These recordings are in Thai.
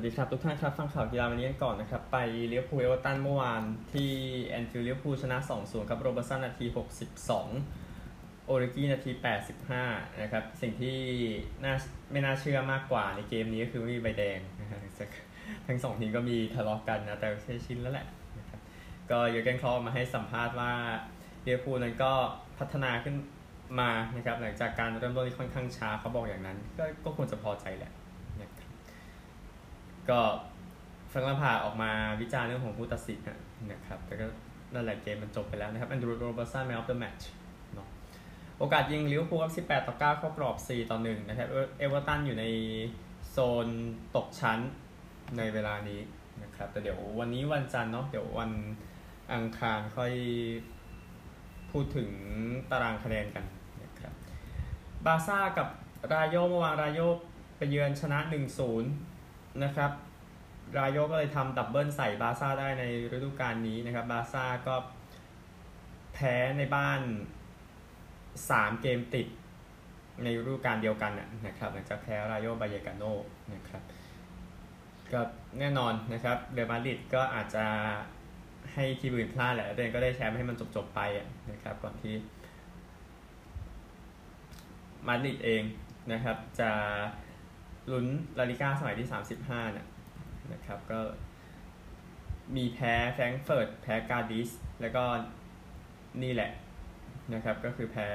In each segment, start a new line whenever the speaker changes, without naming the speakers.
สวัสดีครับ ทุกท่านครับ ฟังข่าวกีฬาวันนี้กันก่อนนะครับ ไปลิเวอร์พูลเอเวอร์ตันเมื่อวานที่แอนฟิลด์ลิเวอร์พูลชนะ 2-0 ครับโรเบิร์ตสันนาที 62 โอริกี้นาที 85 นะครับ สิ่งที่น่าไม่น่าเชื่อมากกว่าในเกมนี้ก็คือมีใบแดงนะฮะทั้งสองทีมก็มีทะเลาะกันนะ แต่ใช่ชินแล้วแหละนะครับก็เยอร์เกนคล็อปป์มาให้สัมภาษณ์ว่าลิเวอร์พูลนั้นก็พัฒนาขึ้นมานะครับหลังจากการเริ่มต้นที่ค่อนข้างช้าเขาบอกอย่างนั้น ก็ก็ควรจะพอใจแหละ ก็ฟังแลมพาร์ดออกมาวิจารณ์เรื่องของผู้ตัดสินนะครับ แต่ก็นั่นแหละเกมมันจบไปแล้วนะครับแอนดรูว์โรเบิร์ตสัน man of the match เนาะโอกาสยิงลิเวอร์พูลครับ 18 ต่อ 9 เข้ากรอบ 4 ต่อ 1 นะครับ เอเวอร์ตันอยู่ในโซนตกชั้นในเวลานี้นะครับ แต่เดี๋ยววันนี้วันจันทร์เนาะ เดี๋ยววันอังคารค่อยพูดถึงตารางคะแนนกันนะครับ บาร์ซ่ากับรายโยเมื่อวานรายโยไปเยือนชนะ 1-0 นะครับรายโยก็เลยทำดับเบิลใส่บาซ่าได้ในฤดูกาลนี้นะครับ บาซ่าก็แพ้ในบ้าน 3 เกมติดในฤดูกาลเดียวกันนะครับหลังจากแพ้รายโยบายกาโนนะครับก็แน่นอนนะครับเรอัลมาดริดก็อาจจะให้ทีมอื่นพลาดแหละแต่ก็ได้แชมป์ให้มันจบๆไปนะครับ ก่อนที่มาดริดเองนะครับ จะ ลุ้นลาลิก้าสมัยที่ 35นี่นะครับก็มีแพ้แฟรงเฟิร์ตแพ้การดิส แล้วก็นี่แหละนะครับก็คือแพ้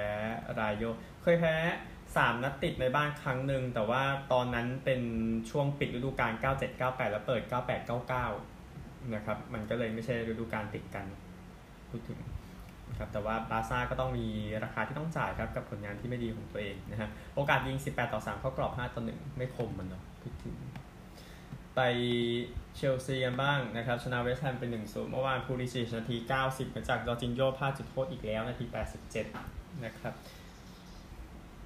รายโย เคยแพ้ 3 นัดติดในบ้านครั้งหนึ่ง แต่ว่าตอนนั้นเป็นช่วงปิดฤดูกาล 97 98 แล้วเปิด 98 99 นะครับ มันก็เลยไม่ใช่ฤดูกาลติดกันพูดถึง ครับแต่ว่าบาร์ซ่าก็ต้องมีราคาที่ต้องจ่ายครับกับผลงานที่ไม่ดีของตัวเองนะฮะโอกาสยิง 18 ต่อ 3 เข้ากรอบ 5 ต่อ 1 ไม่คมมันเนาะพูดถึงไปเชลซีกันบ้างนะครับชนะเวสต์แฮมเป็น1 0เมื่อวานพูลิซิชนาที 90 มาจากจอร์จินโญ่พลาดจุดโทษอีกแล้วนาที 87 นะครับ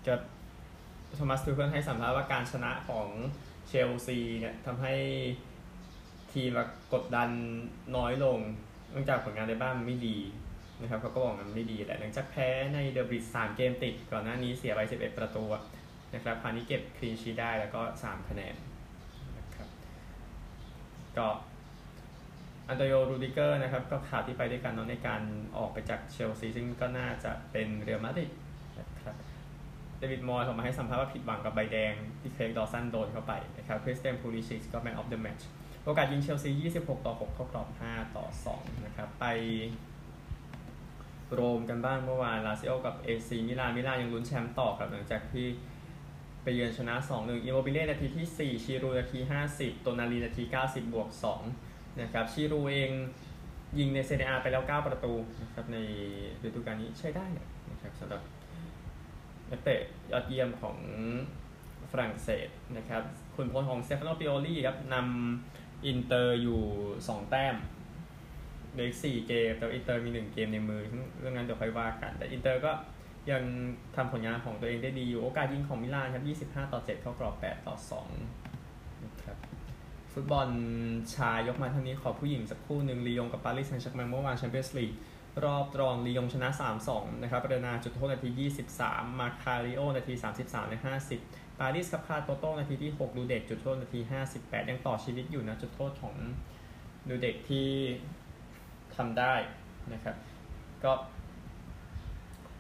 กับโทมัสทูเคิลให้สัมภาษณ์ว่าการชนะของเชลซีเนี่ยทำให้ทีมกดดันน้อยลงเนื่องจากผลงานในบ้านไม่ดี นะครับเขาก็บอกมันไม่ดีแต่หลังจากแพ้ในเดอะบริดจ์สามเกมติด ก่อนหน้านี้เสียไป 11 ประตูนะครับคราวนี้เก็บ clean sheet ได้แล้วก็ 3 คะแนนนะครับก็อันโตนิโอรูดิเกอร์นะครับก็ขาดที่ไปด้วยกันเนาะในการออกไปจากเชลซีซึ่งก็น่าจะเป็นเรอัลมาดริดนะครับเดวิดมอยส์ออกมาให้สัมภาษณ์ว่าผิดหวังกับใบแดงที่เครกดอสันโดนเข้าไปนะครับคริสเตียนพูลิชิกก็ man of the match โอกาสยิงเชลซี 26 ต่อ 6 เข้ากรอบ 5 ต่อ 2 นะครับ ไป โรมกันบ้างเมื่อวานลาซิโอกับเอซีมิลานมิลานยังลุ้นแชมป์ต่อครับหลังจากที่ไปเยือนชนะ 2-1อิมโมบิเล่นาทีที่ 4 ชิรูด์นาที 50 โตนาลีนาที 90 บวก 2 นะครับ ชิรูด์เองยิงในเซเรียอาไปแล้ว 9 ประตูนะครับในฤดูกาลนี้ใช้ได้นะครับสำหรับนักเตะยอดเยี่ยมของฝรั่งเศสนะครับขุนพลของสเตฟาโนปิโอลี่ครับนำอินเตอร์อยู่ 2 แต้ม เหลืออีกสี่เกม แต่อินเตอร์มีหนึ่งเกมในมือเรื่องนั้นเดี๋ยวค่อยว่ากัน แต่อินเตอร์ก็ยังทำผลงานของตัวเองได้ดีอยู่โอกาสยิงของมิลานครับ 25 ต่อ 7 เข้ากรอบ 8 ต่อ2นะครับฟุตบอลชายยกมาเท่านี้ขอผู้หญิงสักคู่หนึ่งลียงกับปารีสแซงต์แชร์แมงเมื่อวานแชมเปี้ยนส์ลีกรอบรองลียงชนะ 3-2 นะครับเรนาร์จุดโทษนาที 23 มาคาริโอ นาที 33ใน50 ปารีสกับคาโตโต้นาทีที่ 6 ดูเด็คจุดโทษนาที 58 ยังต่อชีวิตอยู่นะ จุดโทษของดูเด็คที่ ทำได้นะครับ ก็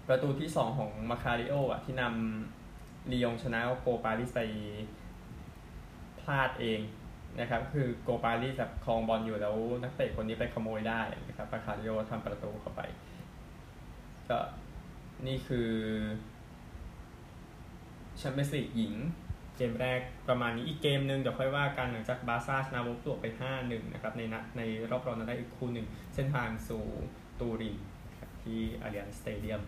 ประตูที่ 2 ของมาคาริโออะที่นำลียงชนะโกลปารีสไปพลาดเองนะครับ คือโกลปารีสแบบครองบอลอยู่แล้วนักเตะคนนี้ไปขโมยได้นะครับมาคาริโอทำประตูเข้าไป ก็นี่คือแชมเปี้ยนส์ลีกหญิง เกมแรกประมาณนี้อีกเกมหนึ่งเดี๋ยวค่อยว่ากันหลังจากบาร์ซ่าชนะโวล์ฟสบวร์กไป 5-1 นะครับในนัดในรอบรองนั้นได้อีกคู่หนึ่งเส้นทางสู่ตูรินที่อัลลิอันซ์สเตเดียม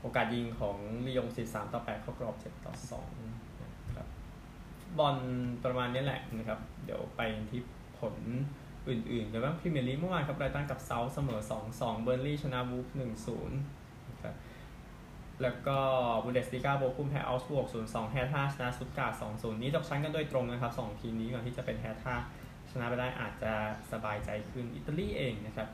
โอกาสยิงของลียง 13 ต่อ 8 เข้ากรอบ 7 ต่อ2นะครับบอลประมาณนี้แหละนะครับ เดี๋ยวไปที่ผลอื่นๆกันบ้างพรีเมียร์ลีกเมื่อวานครับไบรท์ตันกับเซาแธมป์ตันเสมอ 2-2 เบิร์นลีย์ชนะวูล์ฟ1-0 แล้วก็บุนเดสลีกาโบคุมแพ้เอาก์สบวร์ก0-2แฮร์ธ่าชนะสตุ๊ตการ์ต2-0 นี้ตกชั้นกันโดยตรงนะครับ2ทีมนี้ก่อนที่จะเป็นแฮร์ธ่าชนะไปได้อาจจะสบายใจขึ้นอิตาลีเองนะครับ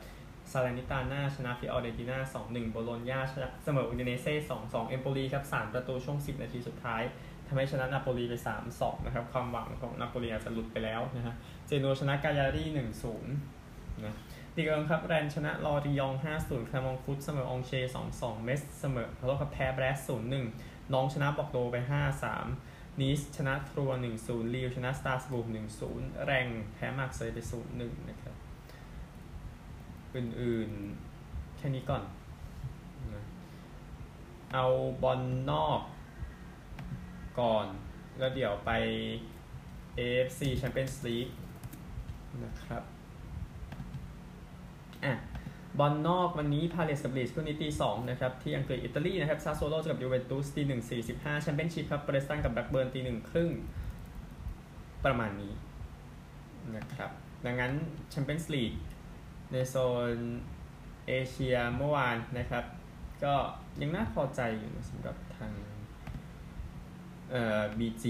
ซาแลร์นิตาน่าชนะฟิออเรนติน่า2-1 โบโลญญาเสมออุดิเนเซ่2-2 เอมโปลีครับ3ประตูช่วง 10 นาทีสุดท้ายทำให้ชนะนาโปลีไป 3-2 นะครับ ความหวังของนาโปลีอาจจะหลุดไปแล้วนะฮะเจโนชนะกายารี1-0นะ ลีกเอิงครับแรนส์ชนะลอริยองต์ 5-0แคลร์มงต์ฟุตเสมอองเช่ร์ 2-2 เม็ตซ์เสมอแล้วก็แพ้แบรสต์0-1 น็องต์ชนะบอร์กโดซ์ไป 5-3 นีสชนะทรัวส์ 1-0ลีลล์ชนะสตราส์บูร์ก1-0 แร็งส์แพ้มาร์กเซยไป 0-1 นะครับ อื่นๆ แค่นี้ก่อน เอาบอลนอกก่อน แล้วเดี๋ยวไป AFC Champions League นะครับ อะบอลนอกวันนี้พาเลสกับลีสคู่นี้ตีสองนะครับ ที่อังกฤษอิตาลีนะครับซาโซโลกับยูเวนตุสตีหนึ่งสี่สิบห้าแชมเปี้ยนชิพครับเพรสตันกับแบล็กเบิร์นตีหนึ่งครึ่งประมาณนี้นะครับ ดังนั้นแชมเปี้ยนส์ลีกในโซนเอเชียเมื่อวานนะครับ ก็ยังน่าพอใจอยู่สำหรับทางเอ่อ BG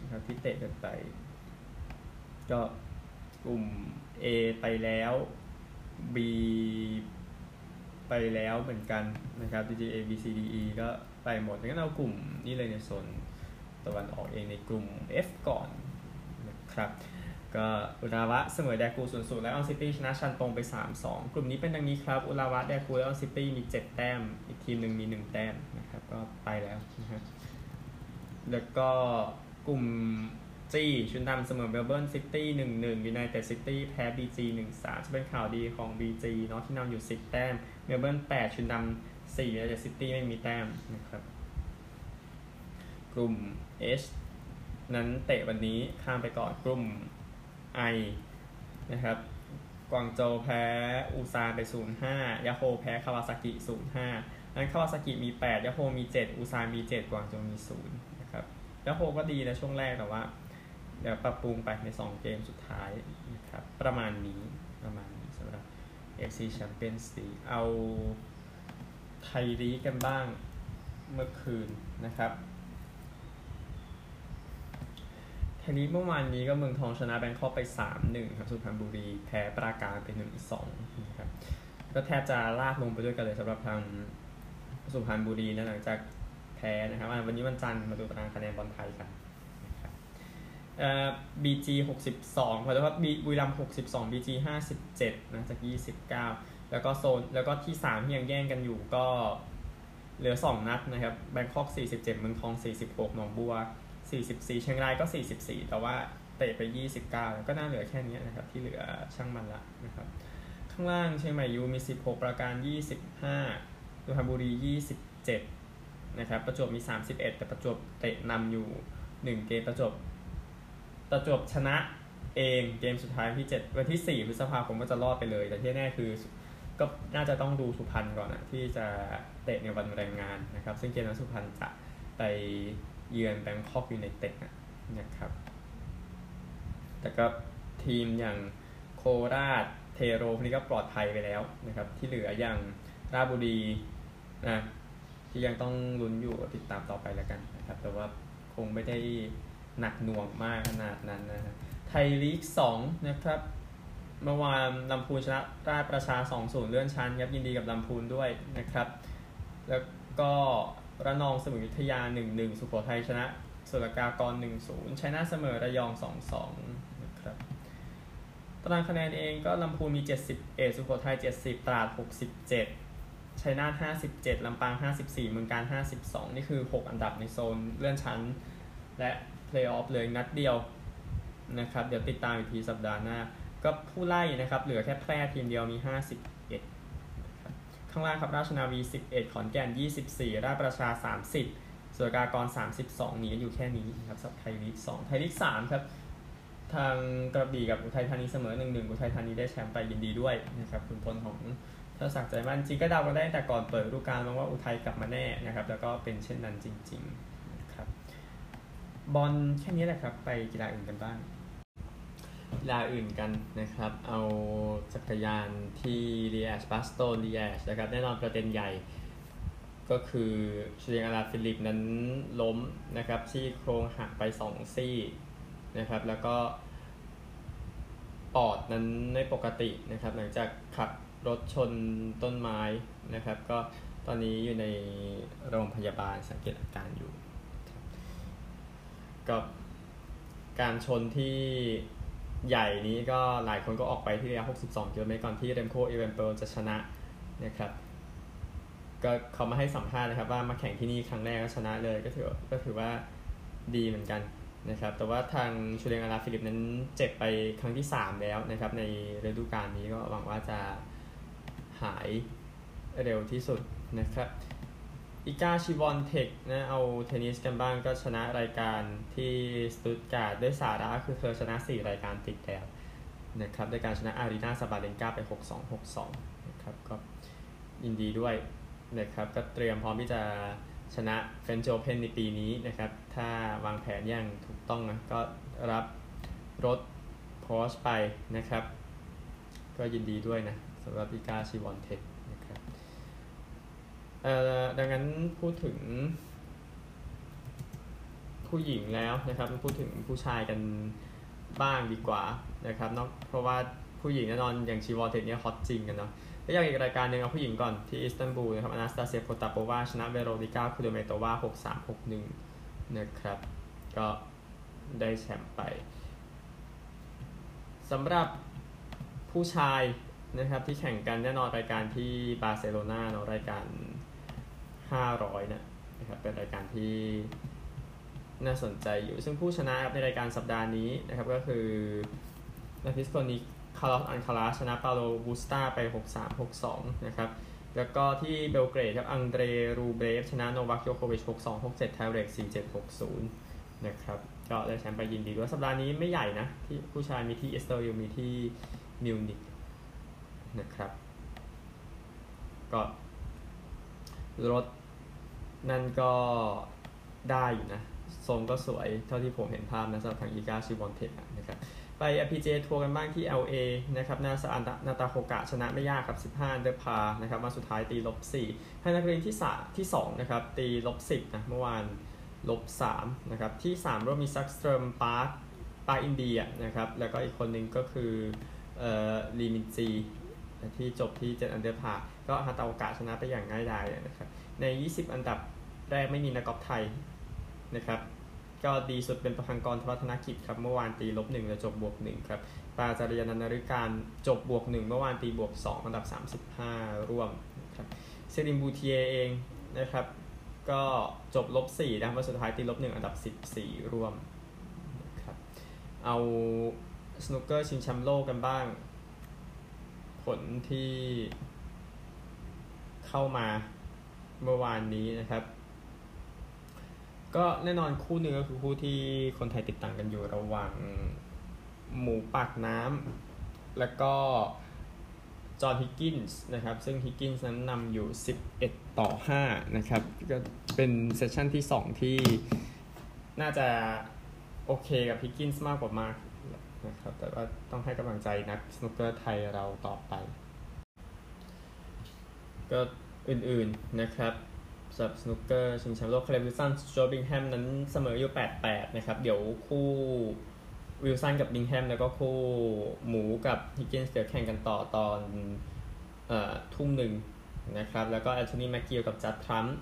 นะครับที่เตะกันไป ก็กลุ่ม A ไปแล้ว B ไปแล้วเหมือนกันนะครับ D G A B C D E ก็ไปหมดงั้นเอากลุ่มนี้เลยในโซนตะวันออกเองในกลุ่ม F ก่อนนะครับ ก็อุราวะเสมอแดกู0 0และไลออนซิตี้ชนะชานตงไป 3-2 กลุ่มนี้เป็นดังนี้ครับ อุราวะแดกูและไลออนซิตี้มี 7 แต้ม อีกทีมหนึ่งมี 1 แต้มนะครับ ก็ไปแล้วนะครับแล้วก็กลุ่ม G ชุนนัมเสมอเมลเบิร์นซิตี้หนึ่งหนึ่งยูไนเต็ดซิตี้แพ้บีจีหนึ่งสามจะเป็นข่าวดีของ BG เนาะที่นำอยู่10แต้มเมลเบิร์นแปดชุนนัมสี่ยูไนเต็ดซิตี้ไม่มีแต้มนะครับ กลุ่ม H นั้นเตะวันนี้ข้ามไปก่อนกลุ่ม I นะครับกวางโจแพ้อุลซานไป 0-5ยะโฮร์แพ้คาวาซากิ 0-5นั้นคาวาซากิมี 8ยะโฮร์มี 7 อุลซานมี 7 กวางโจมี 0 นะครับยะโฮร์ก็ดีนะช่วงแรกแต่ว่า เดี๋ยวปรับปรุงไปใน 2 เกมสุดท้ายนะครับ ประมาณนี้ประมาณนี้สำหรับ FC Champions League เอาไทยลีกกันบ้างเมื่อคืนนะครับไทีนี้เมื่อวานนี้ก็เมืองทองชนะแบงคอกไป 3-1 ครับสุพรรณบุรีแพ้ปราการไป 1-2 นะครับ ก็แทบจะลากลงไปด้วยกันเลยสำหรับทางสุพรรณบุรีนะหลังจากแพ้นะครับวันนี้วันจันทร์มาดูตารางคะแนนบอลไทยกันนะครับ บีจีหกสิบสองแล้าะว่าบุรีรัมหกสิบสองบีจีห้าสิบเจ็ดนะจากยี่สิบเก้าแล้วก็โซนแล้วก็ที่สามที่ยังแย่งกันอยู่ก็เหลือสองนัดนะครับแบงคอกสี่สิบเจ็ดเมืองทองสี่สิบหกหนองบัวสี่สิบสี่เชียงรายก็สี่สิบสี่แต่ว่าเตะไปยี่สิบเก้าก็น่าเหลือแค่นี้นะครับที่เหลือช่างมันละนะครับข้างล่างเชียงใหม่ยูมีสิบหกประการยี่สิบห้าสุพรรณบุรียี่สิบเจ็ดนะครับประจวบมีสามสิบเอ็ดแต่ประจวบเตะนำอยู่หนึ่งเกมประจบ ประจบชนะเองเกมสุดท้ายที่7วันที่ 4 พฤษภาคมก็จะรอดไปเลย แต่ที่แน่คือก็น่าจะต้องดูสุพรรณก่อนนะที่จะเตะในวันแรงงานนะครับ ซึ่งเกมนั้นสุพรรณจะไปเยือนแบงคอกยูไนเต็ดนะครับ แต่ก็ทีมอย่างโคราชเทโรพวกนี้ก็ปลอดภัยไปแล้วนะครับ ที่เหลืออย่างราบุรีนะที่ยังต้องลุ้นอยู่ติดตามต่อไปแล้วกันนะครับ แต่ว่าคงไม่ได้ หนักหน่วงมากขนาดนั้นนะฮะไทยลีก2นะครับเมื่อวานลำพูนชนะราชประชา 2-0 เลื่อนชั้นครับยินดีกับลำพูนด้วยนะครับ แล้วก็ระนองสมอวิทยา 1-1 สุโขทัยชนะสุรกากร 1-0ชัยนาทเสมอระยอง 2-2 นะครับตารางคะแนนเองก็ลำพูนมี 71 สุโขทัย 70 ตราด 67ชัยนาท57 ลำปาง 54 เมืองการ 52 นี่คือ 6 อันดับในโซนเลื่อนชั้น และ ลย์ออฟเลยนัดเดียวนะครับ เดี๋ยวติดตามอีกทีสัปดาห์หน้า ก็ผู้ไล่นะครับ เหลือแค่แพร่ทีมเดียวมี 51 ข้างล่างครับราชนาวี 11 ขอนแก่น 24 ราชประชา 30 สุรกากร 32 หนีกันอยู่แค่นี้นะครับสับไทยลีก2ไทยลีก3ครับ ทางกระบี่กับอุทัยธานีเสมอ 1-1 อุทัยธานีได้แชมป์ไปยินดีด้วยนะครับคุณพลของเทศศักใจมั่นจริงก็เดากันได้แต่ก่อนเปิดฤดูกาลมาว่าอุทัยกลับมาแน่นะครับ แล้วก็เป็นเช่นนั้นจริงๆนะครับ บอลแค่นี้แหละครับ ไปกีฬาอื่นกันบ้างกีฬาอื่นกันนะครับ เอาจักรยานที่ลีแอชบาสตองลีแอชนะครับแน่นอนประเด็นใหญ่ ก็คือชูเลียงอาลาฟิลิปป์นั้นล้มนะครับที่โครงหักไปสองซี่นะครับ แล้วก็ปอดนั้นไม่ปกตินะครับ หลังจากขับรถชนต้นไม้นะครับ ก็ตอนนี้อยู่ในโรงพยาบาลสังเกตอาการอยู่ ก็การชนที่ใหญ่นี้ก็หลายคนก็ออกไปที่ระยะ 62 กิโลเมตรก่อนที่เรมโคเอเวนเปิลจะชนะนะครับ ก็เขามาให้สัมภาษณ์นะครับว่ามาแข่งที่นี่ครั้งแรกก็ชนะเลยก็ถือก็ถือว่าดีเหมือนกันนะครับ แต่ว่าทางชูเลียงอาลาฟิลิปป์นั้นเจ็บไปครั้งที่ 3 แล้วนะครับ ในฤดูกาลนี้ก็หวังว่าจะหายเร็วที่สุดนะครับ อิกาชวิออนเทคนะเอาเทนนิสกันบ้างก็ชนะรายการที่สตุตการ์ตด้วยสาระคือเธอชนะ 4 รายการติดแล้วนะครับด้วยการชนะอารีนาซาบาเลงกาไป 6-2 6-2นะครับก็ยินดีด้วยนะครับก็เตรียมพร้อมที่จะชนะเฟรนช์โอเพ่นในปีนี้นะครับ ถ้าวางแผนอย่างถูกต้องนะก็รับรถปอร์เช่ไปนะครับ ก็ยินดีด้วยนะสำหรับอิกาชวิออนเทค อ่อดังนั้นพูดถึง ผู้หญิงแล้วนะครับพูดถึงผู้ชายกันบ้างดีกว่านะครับเนาะเพราะว่าผู้หญิงแน่นอนอย่างชวิออนเทคเนี่ยฮอตจริงกันเนาะแล้วอย่างอีกรายการหนึ่งเอาผู้หญิงก่อนที่อิสตันบูลนะครับอนาสตาเซียโปตาโปวาชนะเวโรนิก้าคูเดอร์เมโตวา6 3 6 1นะครับก็ได้แชมป์ไปสำหรับผู้ชายนะครับที่แข่งกันแน่นอนรายการที่บาร์เซโลนาเนาะรายการ 500นะนะครับเป็นรายการที่น่าสนใจอยู่ซึ่งผู้ชนะในรายการสัปดาห์นี้นะครับก็คือนาทิสโกนิคาร์ลอันคาราชนะปาโลบูสตาไป 6-3 6-2 นะครับ แล้วก็ที่เบลเกรดครับอังเดรรูเบรฟชนะโนวัคโยโควิช 6-2 6-7ไทเรก4-7 6-0 นะครับก็ได้แชมป์ไปยินดีด้วยสัปดาห์นี้ไม่ใหญ่นะ ที่ผู้ชายมีที่เอสเตอร์ยูมีที่มิวนิกนะครับ ก็ รถนั่นก็ได้อยู่นะ ทรงก็สวยเท่าที่ผมเห็นภาพนะสำหรับทางอีกาชิวอนเทคนะครับไป LPG ทัวร์กันบ้างที่ LA นะครับนาซาอันนาตาโคกะชนะไม่ยากครับ 15 เดอร์พานะครับวันสุดท้ายตีลบ4ให้นักเรียนที่3ที่2นะครับตีลบ10นะเมื่อวานลบ3นะครับที่3ร่วมมีซักสเตรมปาร์คปาอินเดียนะครับแล้วก็อีกคนหนึ่งก็คือเอ่อลีมินจี ที่จบที่7อันเดอร์พาก็ฮาตาโอกะชนะไปอย่างง่ายดายนะครับใน 20 อันดับแรกไม่มีนักกอล์ฟไทยนะครับก็ดีสุดเป็นประพังกรธวัฒนกิจครับเมื่อวานตีลบหนึ่งและจบบวกหนึ่งครับปาจารยานันริการจบบวกหนึ่งเมื่อวานตีบวกสองอันดับ35ร่วมครับเซริมบูเทียเองนะครับก็จบลบ4นะวันสุดท้ายตีลบ1อันดับ14ร่วมครับเอาสนุกเกอร์ชิงแชมป์โลกกันบ้าง ลที่เข้ามาเมื่อวานนี้นะครับ ก็แน่นอนคู่หนึ่งก็คือคู่ที่คนไทยติดตามกันอยู่ระหว่างหมูปากน้ำแล้วก็จอห์นฮิกกินส์นะครับ ซึ่งฮิกกินส์นั้นนำอยู่ 11 ต่อ 5 นะครับ ก็เป็น session ที่ 2 ที่น่าจะโอเคกับฮิกกินส์มากกว่ามาก นะครับ แต่ว่าต้องให้กำลังใจนักสนุกเกอร์ไทยเราต่อไป ก็อื่นๆนะครับสำหรับสนุกเกอร์ชิงแชมป์โลกไคเรนวิลสันสจ๊วตบิงแฮมนั้นเสมออยู่ 8-8 นะครับ เดี๋ยวคู่วิลสันกับบิงแฮมแล้วก็คู่หมูกับฮิกกินส์เดี๋ยวแข่งกันต่อตอนเอ่อทุ่มหนึ่งนะครับ แล้วก็แอนโทนีแมคกิลกับจัดด์ทรัมป์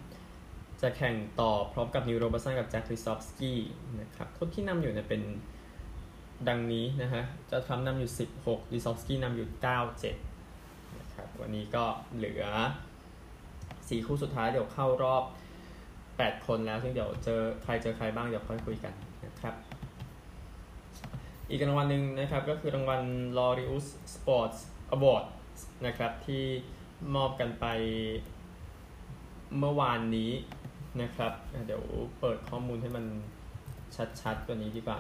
จะแข่งต่อพร้อมกับนีลโรเบิร์ตสันกับแจ็คลิซอฟสกี้นะครับคนที่นำอยู่เนี่ยเป็น ดังนี้นะฮะจัดด์ทรัมป์นำอยู่ 16ลิซอฟสกี้นำอยู่ 9-7นะครับวันนี้ก็เหลือสี่คู่สุดท้ายเดี๋ยวเข้ารอบ 8 คนแล้วซึ่งเดี๋ยวเจอใครเจอใครบ้างเดี๋ยวค่อยคุยกันนะครับอีกรางวัลหนึ่งนะครับก็คือรางวัล Laureus Sports Award นะครับที่มอบกันไปเมื่อวานนี้นะครับ เดี๋ยวเปิดข้อมูลให้มันชัดๆกว่านี้ดีกว่า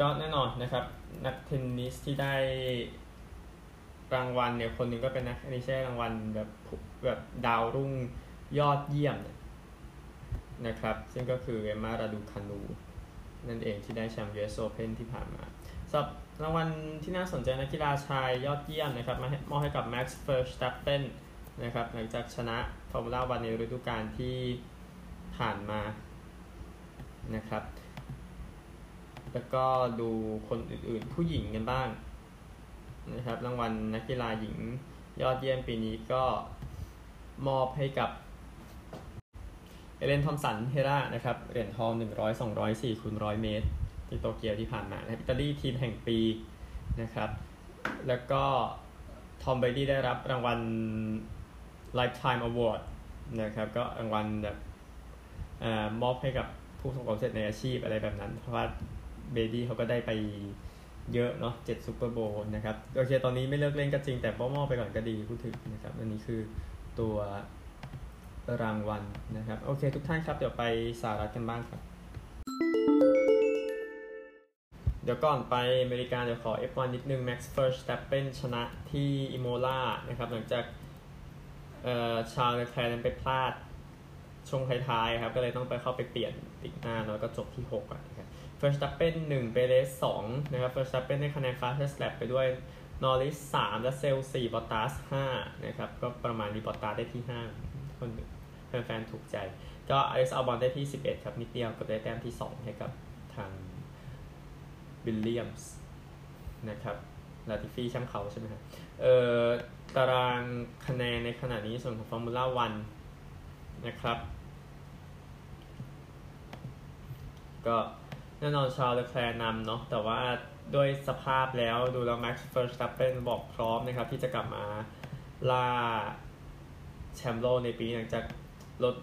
ก็แน่นอนนะครับ นักเทนนิสที่ได้รางวัลเนี่ยคนหนึ่งก็เป็นนักอันนี้ใช่รางวัลแบบแบบดาวรุ่งยอดเยี่ยมนะครับ ซึ่งก็คือเอมมาราดูคานู นั่นเองที่ได้แชมป์ US Open ที่ผ่านมาสำหรับรางวัลที่น่าสนใจนักกีฬาชายยอดเยี่ยมนะครับมามอบให้กับ Max Verstappen นะครับหลังจากชนะฟอร์มูล่าวันในฤดูกาลที่ผ่านมานะครับ แล้วก็ดูคนอื่นๆ ผู้หญิงกันบ้างนะครับ รางวัลนักกีฬาหญิงยอดเยี่ยมปีนี้ก็มอบให้กับอีเลนทอมป์สันเฮราห์นะครับเหรียญทอง 100 200 4คูณ100 เมตร ที่โตเกียวที่ผ่านมาอิตาลีทีมแห่งปีนะครับ แล้วก็ทอมเบรดี้ได้รับรางวัล Lifetime Award นะครับ ก็รางวัลแบบมอบให้กับผู้ประสบความสำเร็จในอาชีพอะไรแบบนั้น เพราะว่า เบรดี้เขาก็ได้ไปเยอะเนาะเจ็ดซูเปอร์โบวล์นะครับ โอเคตอนนี้ไม่เลิกเล่นก็จริงแต่ก็มอบไปก่อนก็ดีพูดถึงนะครับ อันนี้คือตัวรางวัลนะครับ โอเค ทุกท่านครับ เดี๋ยวไปสาระกันบ้างครับ เดี๋ยวก่อนไปอเมริกาเดี๋ยวขอ F1 นิดนึง Max Verstappen ชนะที่อิโมลานะครับ หลังจากชาเลแคร์นั้นไปพลาดช่วงท้ายๆครับ ก็เลยต้องไปเข้าไปเปลี่ยนติดหน้าแล้วก็จบที่6อะ นะครับ Verstappen 1เปเรส2นะครับ Verstappen ได้คะแนน fastest lap ไปด้วยนอริส3รัสเซล4บอตตาส5นะครับ ก็ประมาณนี้บอตตาสได้ที่5คนแฟนๆถูกใจ ก็อเล็กซ์อัลบอนได้ที่11ครับ นิดเดียวก็ได้แต้มที่2ให้กับทางวิลเลียมส์นะครับลาติฟี่ช่างเขาใช่ไหมครับเอ่อตารางคะแนนในขณะนี้ส่วนของฟอร์มูล่าวันนะครับ ก็ แน่นอนชาร์ลเลอแคลร์นำเนาะแต่ว่าด้วยสภาพแล้วดูแล้วแม็กซ์เฟิร์สตัปเปนบอกพร้อมนะครับ ที่จะกลับมาล่าแชมป์โลกในปีหลังจากรถ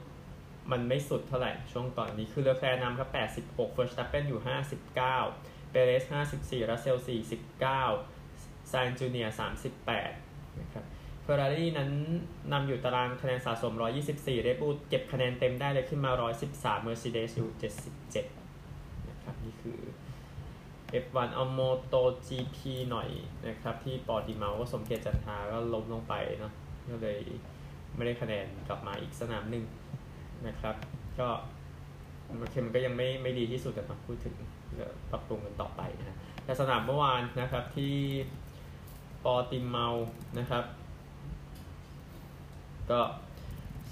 มันไม่สุดเท่าไหร่ช่วงก่อนนี้คือเลอแคลร์นำครับ86เฟิร์สตัปเปนอยู่ 59เเปเรส54รัสเซล49ไซนซ์จูเนียร์38นะครับเฟอร์รารี่นั้นนำอยู่ตารางคะแนนสะสม 124 เรดบูลเก็บคะแนนเต็มได้เลยขึ้นมา 113 Mercedes อยู่ 77 นี่คือ F1 เอาโมโต GP หน่อยนะครับ ที่ปอดีเมาก็สมเกียรติจันทาก็ล้มลงไปเนาะก็เลยไม่ได้คะแนนกลับมาอีกสนามหนึ่งนะครับ ก็มันก็ยังไม่ไม่ดีที่สุดแต่มาพูดถึงปรับปรุงกันต่อไปนะแต่สนามเมื่อวานนะครับที่ปอติมเมานะครับ ก็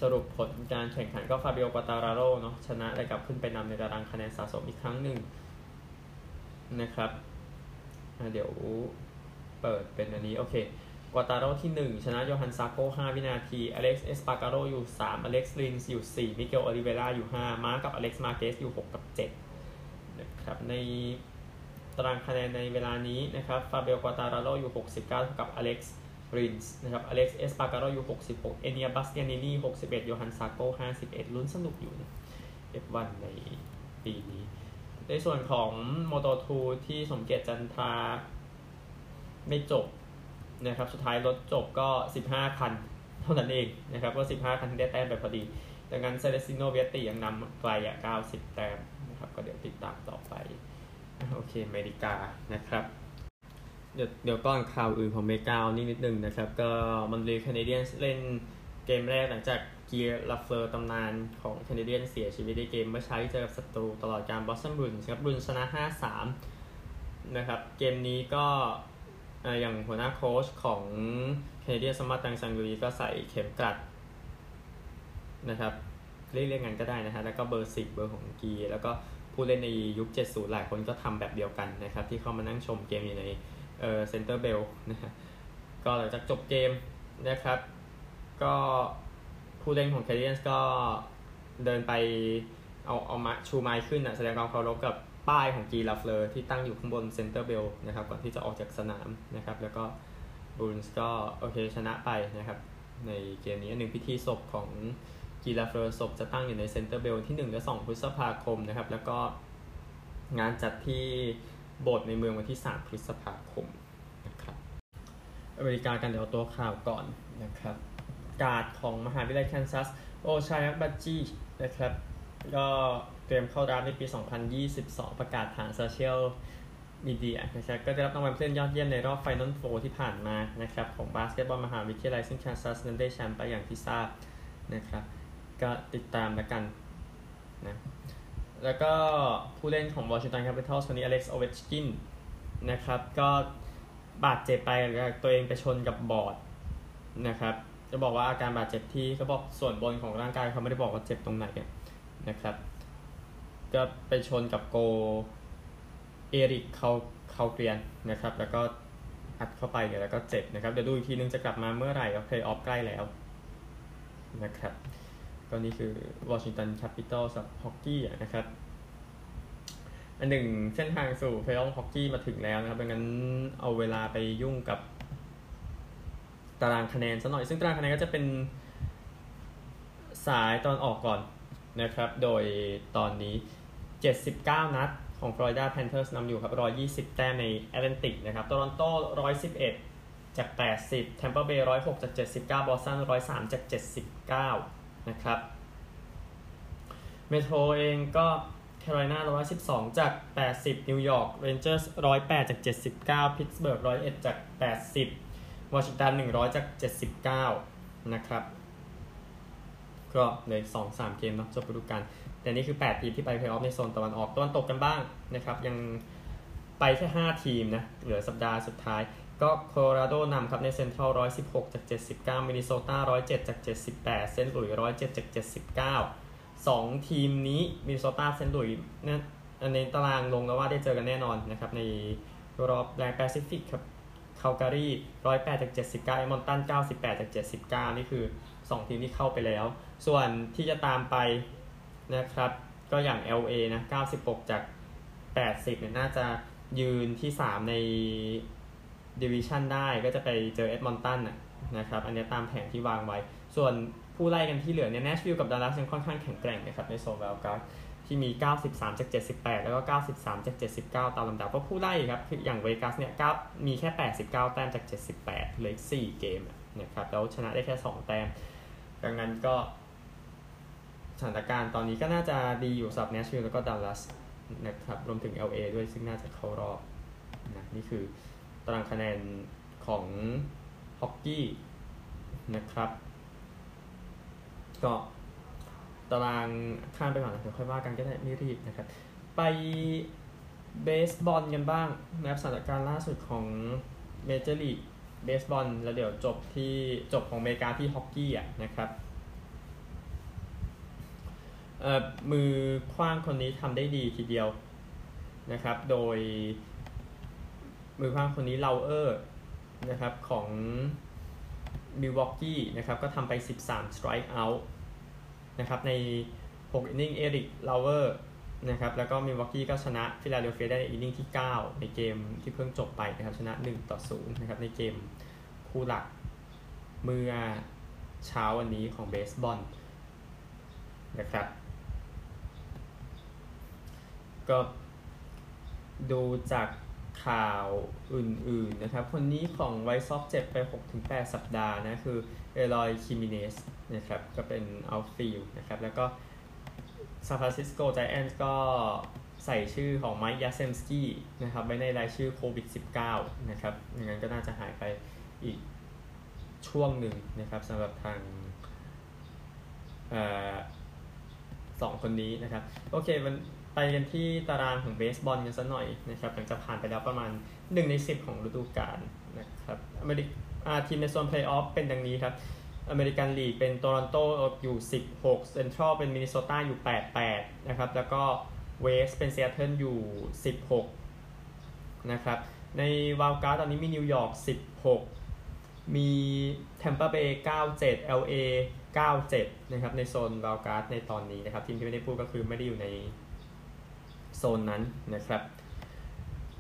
สรุปผลการแข่งขันก็ฟาบิโอกวาตาราโรเนาะชนะได้กลับขึ้นไปนำในตารางคะแนนสะสมอีกครั้งหนึ่ง นะครับ เดี๋ยวเปิดเป็นอันนี้โอเคกวาตาราโรที่ 1 ชนะโยฮันซาโก5วินาที อเล็กซ์เอสปาการโรอยู่ 3 อเล็กซ์รินส์อยู่ 4 มิเกลโอลิเวราอยู่ 5 มาร์กกับอเล็กซ์มาร์เกซอยู่ 6 กับ7นะครับในตารางคะแนนในเวลานี้นะครับฟาบิโอกวาตาราโรอยู่ 69เท่ากับอเล็กซ์รินส์นะครับอเล็กซ์เอสปาการโรอยู่ 66 เอเนียบัสเตียนินี่ 61 โยฮันซาโก51 ลุ้นสนุกอยู่นะ F1 ในปีนี้ ในส่วนของ Moto2 ที่สมเกียรติจันทราไม่จบนะครับ สุดท้ายรถจบก็ 15 คัน เท่านั้นเองนะครับก็15 คันที่ได้แต้มไปพอดี ดังนั้นเซเลสติโนเวียตติยังนำไกลอะ90 แต้มนะครับ ก็เดี๋ยวติดตามต่อไป โอเคอเมริกานะครับ เดี๋ยวเดี๋ยวก่อนข่าวอื่นของเมกานี่นิดนึงนะครับ ก็มอนทรีออลแคนาเดียนเล่นเกมแรกหลังจาก เกียร์ลาเฟอร์ตำนานของแคนาเดียนเสียชีวิตในเกมเมื่อเช้าเจอกับศัตรูตลอดการบอสตันบรูอินส์ครับบรูอินส์ชนะ 5-3 นะครับ เกมนี้ก็อย่างหัวหน้าโค้ชของแคนาเดียนมาร์ตังซังลุยก็ใส่เข็มกลัดนะครับเรียกเรียกงานก็ได้นะฮะแล้วก็เบอร์สิบเบอร์ของกีแล้วก็ผู้เล่นในยุค 70 หลายคนก็ทำแบบเดียวกันนะครับ ที่เข้ามานั่งชมเกมอยู่ในเอ่อเซ็นเตอร์เบลนะฮะก็หลังจากจบเกมนะครับ ก็ ผู้เล่นของแคนาเดียนก็เดินไปเอาเอามาชูไม้ขึ้นอะแสดงความเคารพกับป้ายของกีลาเฟลอร์ที่ตั้งอยู่ข้างบนเซนเตอร์เบลนะครับก่อนที่จะออกจากสนามนะครับแล้วก็บรูอินส์ก็โอเคชนะไปนะครับในเกมนี้หนึ่งพิธีศพของกีลาเฟลอร์ศพจะตั้งอยู่ในเซนเตอร์เบลที่ 1 และ 2 พฤษภาคมนะครับแล้วก็งานจัดที่โบสถ์ในเมืองวันที่ 3 พฤษภาคมนะครับอเมริกากันเดี๋ยวตัวข่าวก่อนนะครับ การ์ดของมหาวิทยาลัยแคนซัส โอชายักบัจจีนะครับ ก็เตรียมเข้าดราฟต์ในปี 2022 ประกาศผ่านโซเชียลมีเดียนะครับก็ได้รับรางวัลผู้เล่นยอดเยี่ยมในรอบ Final Four ที่ผ่านมานะครับของบาสเกตบอลมหาวิทยาลัยซึ่งแคนซัสนั้นได้แชมป์ไปอย่างที่ทราบนะครับ ก็ติดตามแล้วกันนะแล้วก็ผู้เล่นของ Washington Capitals คนนี้อเล็กซ์โอเวชกินนะครับ ก็บาดเจ็บไปตัวเองไปชนกับบอร์ดนะครับ จะบอกว่าอาการบาดเจ็บที่เขาบอกส่วนบนของร่างกายเขาไม่ได้บอกว่าเจ็บตรงไหนนะครับ ก็ไปชนกับโกเอริกเขาเขาเกรียนนะครับ แล้วก็อัดเข้าไปเนี่ยแล้วก็เจ็บนะครับ เดี๋ยวดูอีกทีนึงจะกลับมาเมื่อไหร่ก็เพลย์ออฟใกล้แล้วนะครับ ก็นี่คือวอชิงตันแคปิตอลส์ฮอกกี้นะครับอันหนึ่งเส้นทางสู่เพลย์ออฟฮอกกี้มาถึงแล้วนะครับดังนั้นเอาเวลาไปยุ่งกับ ตารางคะแนนซะหน่อย ซึ่งตารางคะแนนก็จะเป็นสายตะวันออกก่อนนะครับ โดยตอนนี้ 79 นัดของ Florida Panthers นำอยู่ครับ 120 แต้มในแอตแลนติกนะครับโตรอนโต111 จาก 80 Tampa Bay 106 จาก 79 Boston 103 จาก 79 นะครับ เมโทรเองก็ Carolina 112 จาก 80 New York Rangers 108 จาก 79 Pittsburgh 101 จาก 80 Washington 100 จาก 79 นะครับ ก็เลย2 3เกมเนาะจบฤดูกาลแต่นี่คือ 8 ทีมที่ไปเพลย์ออฟในโซนตะวันออกตะวันตกกันบ้างนะครับ ยังไปแค่ 5 ทีมนะ เหลือสัปดาห์สุดท้าย ก็โคโลราโดนำครับในเซ็นทรัล 116 จาก 79มินนิโซตา 107 จาก 78 เซนต์หลุยส์107 จาก 79 2 ทีมนี้มินนิโซตาเซนต์หลุยส์นะในตารางลงแล้วว่าได้เจอกันแน่นอนนะครับในรอบแรก แปซิฟิกครับ คาลการี108จาก79เอ็ดมอนตัน98จาก79นี่คือ2ทีมที่เข้าไปแล้ว ส่วนที่จะตามไปนะครับ ก็อย่าง LA นะ96จาก80เนี่ยน่าจะยืนที่3ในดิวิชันได้ก็จะไปเจอเอ็ดมอนตันนะครับ อันนี้ตามแผนที่วางไว้ ส่วนผู้ไล่กันที่เหลือเนี่ย n นชวิลกับดัลลัสยังค่อนข้างแข็งแกร่งนะครับในโซนเวลการ์ ที่มี 93 จาก 78 แล้วก็ 93 จาก 79 ตามลำดับเพราะผู้ไล่ครับคืออย่างเวกัสเนี่ยมีแค่ 89 แต้มจาก 78เหลือ4เกมนะครับแล้วชนะได้แค่ 2 แต้ม ดังนั้นก็สถานการณ์ตอนนี้ก็น่าจะดีอยู่สำหรับเนชิลแล้วก็ดัลลัสนะครับรวมถึง LA ด้วยซึ่งน่าจะเข้ารอบนะนี่คือตารางคะแนนของฮอกกี้นะครับก็ ตารางข้ามไปก่อนเดี๋ยวค่อยว่ากันก็ได้ไม่รีบนะครับ ไปเบสบอลกันบ้างนะครับสถานการณ์ล่าสุดของเมเจอร์ลีกเบสบอลแล้วเดี๋ยวจบที่จบของอเมริกาที่ฮอกกี้อะนะครับมือขว้างคนนี้ทำได้ดีทีเดียวนะครับ โดย มือขว้างคนนี้เลาเออร์นะครับของมิลวอกกี้นะครับก็ทำไป 13 strike out นะครับใน 6 inning เอริก เลาเออร์นะครับแล้วก็มิลวอกกี้ก็ชนะฟิลาเดลเฟียได้ใน inning ที่ 9 ในเกมที่เพิ่งจบไปนะครับชนะ 1 ต่อ 0 นะครับในเกมคู่หลักเมื่อเช้าวันนี้ของเบสบอลนะครับก็ดูจาก ข่าวอื่นๆนะครับ คนนี้ของไวซ์ซ็อกเจ็บไป 6-8 สัปดาห์นะ คือเอลอย ฮิเมเนซนะครับ ก็เป็น outfield นะครับ แล้วก็ซานฟรานซิสโก Giants ก็ใส่ชื่อของไมค์ยาสเซมสกี้นะครับ ไว้ในรายชื่อโควิด -19 นะครับอย่างนั้นก็น่าจะหายไปอีกช่วงหนึ่งนะครับสำหรับทางสองคนนี้นะครับ โอเคมัน ไปกันที่ตารางของเบสบอลกันสักหน่อยนะครับหลังจากผ่านไปแล้วประมาณ 1 ใน 10 ของฤดูกาลนะครับอเมริกาทีมในโซนเพลย์ออฟเป็นดังนี้ครับ American League เป็นโตรอนโตอยู่ 16เซ็นทรัลเป็นมินนิโซตาอยู่ 88 นะครับ แล้วก็ West เป็นเซีแอตเทิลอยู่ 16 นะครับ ใน wild card ตอนนี้มีนิวยอร์ก 16 มีแทมเปอร์เบย์97 LA 97 นะครับ ในโซน wild card ในตอนนี้นะครับ ทีมที่ไม่ได้พูดก็คือไม่ได้อยู่ใน โซนนั้นนะครับ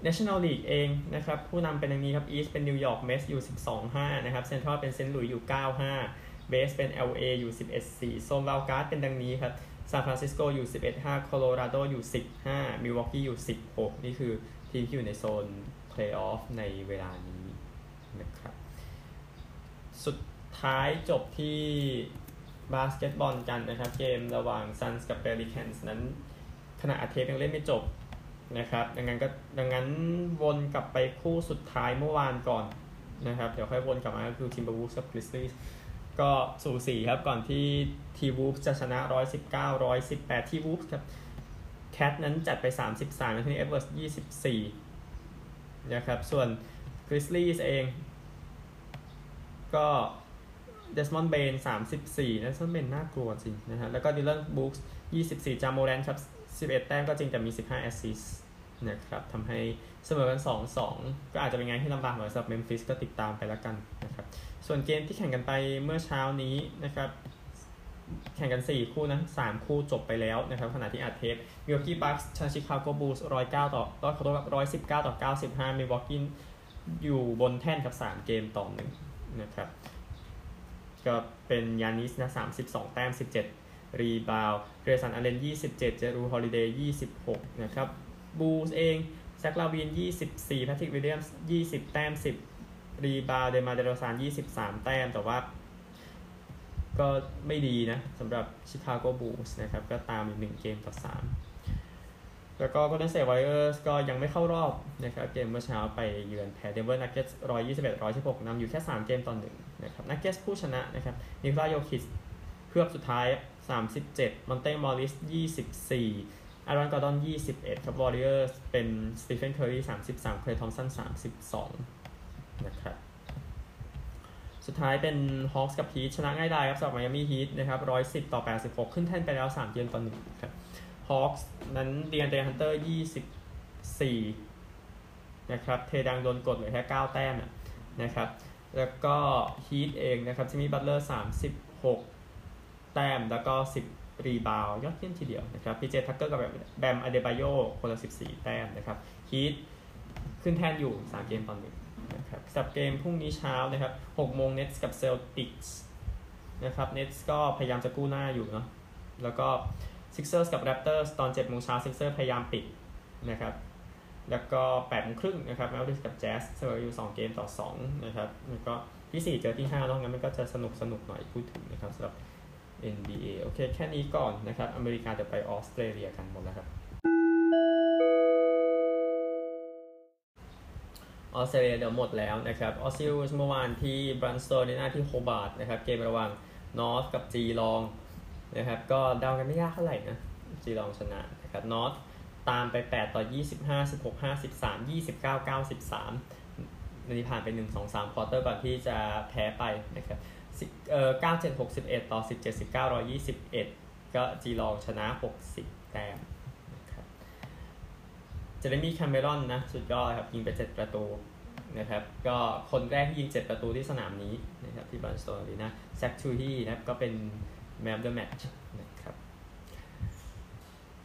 National League เองนะครับ ผู้นำเป็นอย่างนี้ครับ East เป็นนิวยอร์ก Mets อยู่ 12-5 นะครับ Central เป็นเซนต์หลุยส์อยู่ 9-5 Base เป็น LA อยู่ 11-4 โซน wild card เป็นดังนี้ครับซานฟรานซิสโกอยู่ 11-5 โคโลราโดอยู่ 15 มิลวอกกี้อยู่ 16 นี่คือทีมที่อยู่ในโซนเพลย์ออฟในเวลานี้นะครับ สุดท้ายจบที่บาสเกตบอลกันนะครับ เกมระหว่าง Suns กับ Pelicans นั้น ขณะอัดเทปยังเล่นไม่จบนะครับดังนั้นก็ดังนั้นวนกลับไปคู่สุดท้ายเมื่อวานก่อนนะครับ เดี๋ยวค่อยวนกลับมาก็คือ Timberwolves กับ Grizzlies ก็สูสีครับก่อนที่ T-Wolves จะชนะ 119 118 T-Wolves ครับ KAT นั้นจัดไป 33แอนโทนี่ เอ็ดเวิร์ดส์24 นะครับ ส่วน Grizzlies เอง ก็เดสมอนด์เบน34เดสมอนด์เบนน่ากลัวจริงนะฮะแล้วก็ดิลลอนบรูกส์24 จา โมแรนต์ครับ 11 แต้มก็จริงแต่มี 15 assist นะครับทำให้เสมอกัน 2-2 ก็อาจจะเป็นไงที่ลำบากหน่อยสำหรับเมมฟิสก็ติดตามไปแล้วกันนะครับส่วนเกมที่แข่งกันไปเมื่อเช้านี้นะครับแข่งกัน 4 คู่นะ 3 คู่จบไปแล้วนะครับขณะที่อัดเทป Milwaukee Bucks ชนะ Chicago Bulls 109ต่อร้อยขอโทษครับ119ต่อ95มิลวอกี้อยู่บนแท่นกับ 3 เกมต่อหนึ่งนะครับ ก็เป็นยานิสนะ32แต้ม17 rebound เกรย์สัน อัลเลน 27 จรูฮอลิเดย์ 26 นะครับ Bulls เองแซคลาวิน 24แพทริกวิลเลียมส์20 แต้ม 10 rebound เดมาร์ เดโรซาน 23 แต้ม แต่ว่าก็ไม่ดีนะสำหรับ Chicago Bulls นะครับ ก็ตามอีก 1 เกมต่อ 3 แล้วก็ Golden State Warriors ก็ยังไม่เข้ารอบนะครับ เกมเมื่อเช้าไปเยือนแพ้ Denver Nuggets 121 116นำอยู่แค่ 3 เกมต่อ1นะครับ Nuggets ผู้ชนะนะครับนิโคลาโยคิชเพื่อสุดท้าย 37มอนเต้มอร์ริส24อารอนกอร์ดอน21 ครับ Warriors เป็นสตีเฟนเคอร์รี33เคลย์ทอมสัน32 นะครับสุดท้ายเป็น Hawks กับ Heat ชนะง่ายดายครับสำหรับ Miami Heat นะครับ110ต่อ86ขึ้นแท่นไปแล้ว 3 เกมต่อ1ครับ Hawks นั้นดีอันเดร ฮันเตอร์24นะครับเทดังโดนกดเหลือแค่9แต้มนะครับ แล้วก็ Heat เองนะครับจิมมี่บัตเลอร์36 แต้มแล้วก็ 10 rebound ยอดเยี่ยมทีเดียวนะครับพีเจทักเกอร์กับแบมอเดบายโยคนละ14 แต้มนะครับ Heat ขึ้นแท่นอยู่ 3 เกมต่อหนึ่งนะครับสำหรับเกมพรุ่งนี้เช้านะครับ6โมง Nets กับ Celtics นะครับ Nets ก็พยายามจะกู้หน้าอยู่เนาะแล้วก็ Sixers กับ Raptors ตอน7โมงเช้า Sixers พยายามปิดนะครับแล้วก็8โมงครึ่งนะครับ Mavericks กับ Jazz เสมออยู่ 2 เกมต่อ2นะครับแล้วก็ที่ 4 เจอที่5นอกนั้นมันก็จะสนุกสนุกหน่อยพูดถึงนะครับสำหรับ NBA โอเค แค่นี้ก่อนนะครับ อเมริกาจะไปออสเตรเลียกันหมดแล้วครับ ออสเตรเลียเดี๋ยวหมดแล้วนะครับ ออสซิลเมื่อวานที่บลันด์สโตน อารีน่าที่โฮบาร์ตนะครับ เกมระหว่างนอร์ทกับจีลองนะครับ ก็เดากันไม่ยากเท่าไหร่นะ จีลองชนะนะครับ นอร์ทตามไป 8 ต่อ 25 16 53 29 93นาทีผ่านไป 1 2 3 quarter ก่อนที่จะแพ้ไปนะครับ เอ่อ9 7 6 11ต่อ17 19 121ก็จีลองชนะ60แต้มนะครับเจเรมี่แคเมรอนนะสุดยอดครับยิงไป7ประตูนะครับก็คนแรกที่ยิง 7 ประตูที่สนามนี้นะครับที่บลันด์สโตนอารีนาแซคทูฮีนะครับก็เป็น man of the match นะครับ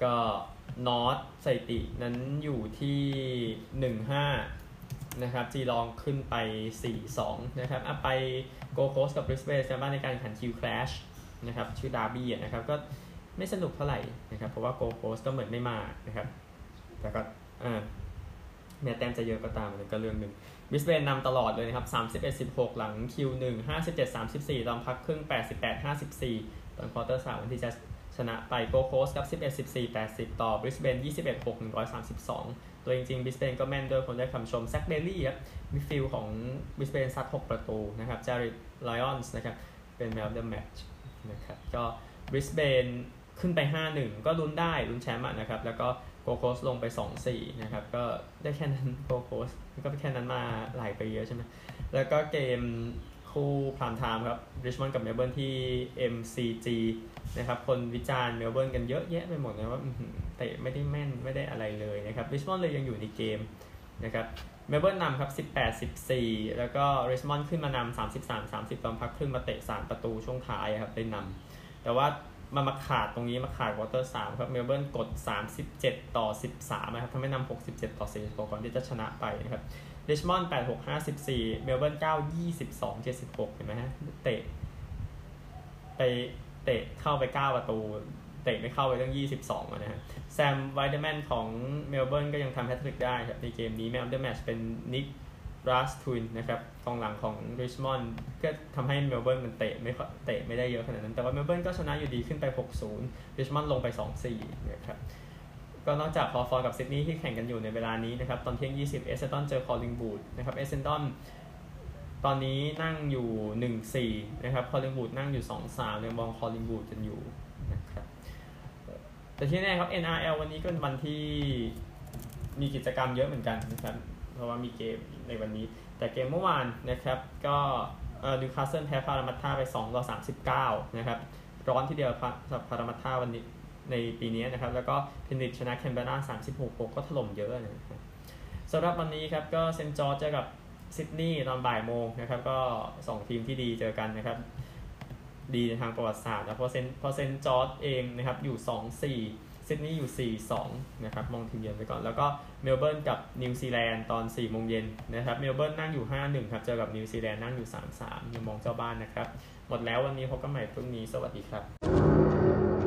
ก็นอร์ทสถิตินั้นอยู่ที่ 1-5นะครับจีลองขึ้นไป 4-2นะครับอะไป โกลด์โคสต์กับบริสเบนกันบ้างในการแข่งขัน Q Clash นะครับชื่อดาร์บี้นะครับก็ไม่สนุกเท่าไหร่นะครับเพราะว่าโกลด์โคสต์ก็เหมือนไม่มานะครับแต่ก็อ่าแม้แต้มจะเยอะก็ตามมันก็เรื่องหนึ่งบริสเบนนำตลอดเลยนะครับ 31-16 หลัง Q1 57-34ตอนพักครึ่ง88-54ตอน quarter 3ก่อนที่จะชนะไปโกลด์โคสต์กับ 11 14 80 ต่อบริสเบน21 6 132 ตัวจริงๆบริสเบนก็แม่นด้วยคนได้คำชมแซคเบลลี่ครับ midfield ของบริสเบนซัด 6 ประตูนะครับจาริดไลออนส์นะครับเป็น man of the matchนะครับก็บริสเบนขึ้นไป 5-1 ก็ลุ้นได้ลุ้นแชมป์นะครับแล้วก็โกลด์โคสต์ลงไป 2-4 นะครับ ก็ได้แค่นั้นโกลด์โคสต์ก็แค่นั้นมาหลายปีเยอะใช่ไหมแล้วก็เกม คู่ prime time ครับริชมอนด์กับเมลเบิร์นที่ MCG นะครับคนวิจารณ์เมลเบิร์นกันเยอะแยะไปหมดนะว่าเตะไม่ได้แม่นไม่ได้อะไรเลยนะครับริชมอนด์เลยยังอยู่ในเกมนะครับเมลเบิร์นนำครับ 18 14 แล้วก็ริชมอนด์ขึ้นมานำ33 30 ตอนพักครึ่งมาเตะ 3 ประตูช่วงท้ายครับได้นำแต่ว่ามามาขาดตรงนี้มาขาด quarter 3ครับเมลเบิร์นกด 37 ต่อ 13 นะครับทำให้นำ67 ต่อ46ก่อนที่จะชนะไปนะครับ ริชมอนด์86 54เมลเบิร์น9 22 76เจ็ดสิบหกเห็นไหมฮะ เตะ ไปเตะเข้าไป9ประตู เตะไม่เข้าไปตั้ง22นะฮะ แซมไวเดอร์แมนของเมลเบิร์นก็ยังทำแฮตทริกได้ครับ ในเกมนี้ man of the match เป็นนิกวลาสทูนนะครับกองหลังของริชมอนด์ก็ทำให้เมลเบิร์นมันเตะไม่เตะไม่ได้เยอะขนาดนั้น แต่ว่าเมลเบิร์นก็ชนะอยู่ดีขึ้นไป 6-0ริชมอนด์ลงไป 2-4นะครับ ก็นอกจากฮอว์ธอร์นกับซิดนีย์ที่แข่งกันอยู่ในเวลานี้นะครับ ตอนเที่ยง 20 เอสเซนดอนเจอคอลลิงวูดนะครับ เอสเซนดอนตอนนี้นั่งอยู่ 1-4 นะครับ คอลลิงวูดนั่งอยู่ 2-3ยังมองคอลลิงวูดกันอยู่นะครับ แต่ที่แน่ครับ NRL วันนี้ก็เป็นวันที่มีกิจกรรมเยอะเหมือนกันนะครับ เพราะว่ามีเกมในวันนี้ แต่เกมเมื่อวานนะครับ ก็นิวคาสเซิลแพ้พารามัตตาไป2ต่อ39 นะครับ ร้อนทีเดียวกับพารามัตตาวันนี้ ในปีนี้นะครับ แล้วก็เพนริธชนะแคนเบรา36 6 ก็ถล่มเยอะนะครับสำหรับวันนี้ครับก็เซนต์จอร์จเจอกับซิดนีย์ตอนบ่ายโมงนะครับก็ 2 ทีมที่ดีเจอกันนะครับ ดีในทางประวัติศาสตร์แล้วพอเซนต์พอเซนต์จอร์จเองนะครับอยู่ 2-4ซิดนีย์อยู่ 4-2นะครับมองทีมเยือนไปก่อน แล้วก็เมลเบิร์นกับนิวซีแลนด์ตอน4โมงเย็นนะครับเมลเบิร์นนั่งอยู่ 5-1ครับเจอกับนิวซีแลนด์นั่งอยู่ 3-3ยังมองเจ้าบ้านนะครับ หมดแล้ววันนี้พบกันใหม่พรุ่งนี้สวัสดีครับ